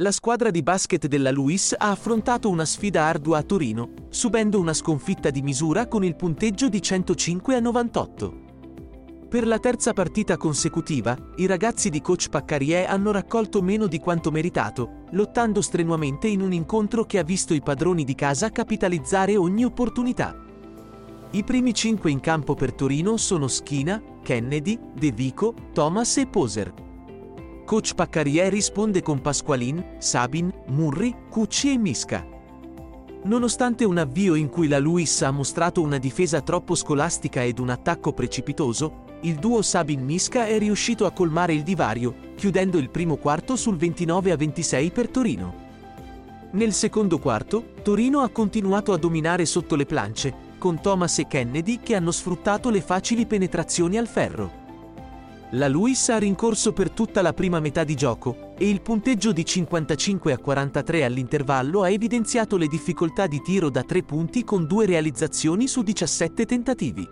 La squadra di basket della Luis ha affrontato una sfida ardua a Torino, subendo una sconfitta di misura con il punteggio di 105 a 98. Per la terza partita consecutiva, i ragazzi di coach Paccarie hanno raccolto meno di quanto meritato, lottando strenuamente in un incontro che ha visto i padroni di casa capitalizzare ogni opportunità. I primi cinque in campo per Torino sono Schina, Kennedy, De Vico, Thomas e Poser. Coach Paccarie risponde con Pasqualin, Sabin, Murri, Cucci e Misca. Nonostante un avvio in cui la Luis ha mostrato una difesa troppo scolastica ed un attacco precipitoso, il duo Sabin-Misca è riuscito a colmare il divario, chiudendo il primo quarto sul 29 a 26 per Torino. Nel secondo quarto, Torino ha continuato a dominare sotto le plance, con Thomas e Kennedy che hanno sfruttato le facili penetrazioni al ferro. La Luis ha rincorso per tutta la prima metà di gioco e il punteggio di 55 a 43 all'intervallo ha evidenziato le difficoltà di tiro da tre punti con due realizzazioni su 17 tentativi.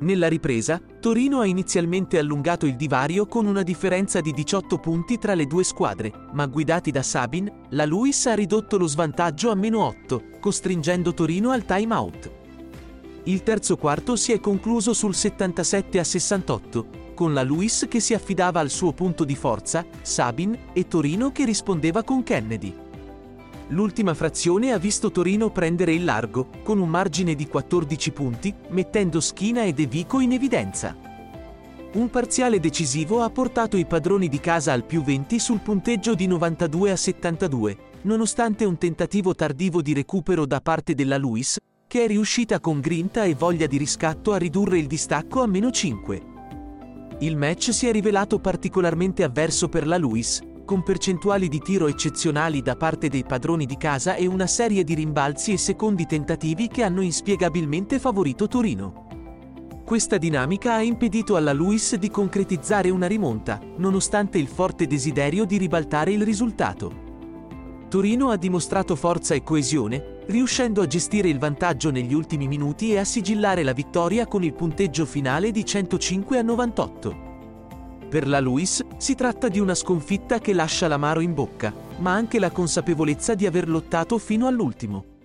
Nella ripresa, Torino ha inizialmente allungato il divario con una differenza di 18 punti tra le due squadre, ma guidati da Sabin, la Luis ha ridotto lo svantaggio a meno 8, costringendo Torino al time out. Il terzo quarto si è concluso sul 77 a 68, con la Luis che si affidava al suo punto di forza, Sabin, e Torino che rispondeva con Kennedy. L'ultima frazione ha visto Torino prendere il largo, con un margine di 14 punti, mettendo Schina e De Vico in evidenza. Un parziale decisivo ha portato i padroni di casa al più 20 sul punteggio di 92 a 72, nonostante un tentativo tardivo di recupero da parte della Luis, che è riuscita con grinta e voglia di riscatto a ridurre il distacco a meno 5. Il match si è rivelato particolarmente avverso per la Luis, con percentuali di tiro eccezionali da parte dei padroni di casa e una serie di rimbalzi e secondi tentativi che hanno inspiegabilmente favorito Torino. Questa dinamica ha impedito alla Luis di concretizzare una rimonta, nonostante il forte desiderio di ribaltare il risultato. Torino ha dimostrato forza e coesione, riuscendo a gestire il vantaggio negli ultimi minuti e a sigillare la vittoria con il punteggio finale di 105 a 98. Per la Luis si tratta di una sconfitta che lascia l'amaro in bocca, ma anche la consapevolezza di aver lottato fino all'ultimo.